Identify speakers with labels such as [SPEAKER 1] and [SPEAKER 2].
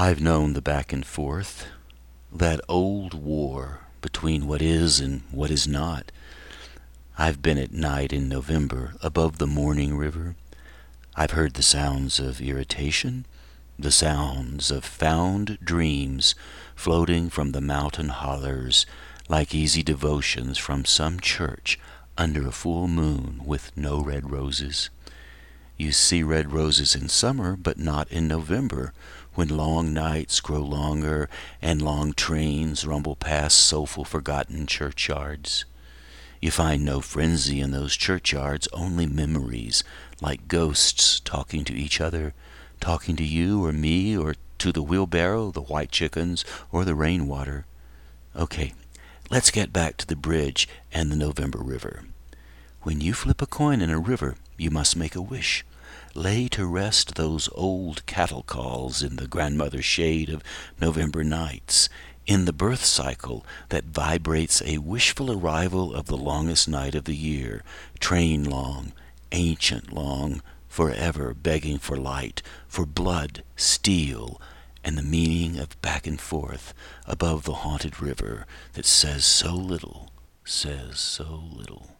[SPEAKER 1] I've known the back and forth, that old war between what is and what is not. I've been at night in November above the morning river. I've heard the sounds of irritation, the sounds of found dreams floating from the mountain hollers like easy devotions from some church under a full moon with no red roses. You see red roses in summer, but not in November, when long nights grow longer and long trains rumble past soulful forgotten churchyards. You find no frenzy in those churchyards, only memories, like ghosts talking to each other, talking to you or me or to the wheelbarrow, the white chickens, or the rainwater. Okay, let's get back to the bridge and the November River. When you flip a coin in a river, you must make a wish. Lay to rest those old cattle calls in the grandmother shade of November nights, in the birth cycle that vibrates a wishful arrival of the longest night of the year, train long, ancient long, forever begging for light, for blood, steel, and the meaning of back and forth above the haunted river that says so little, says so little.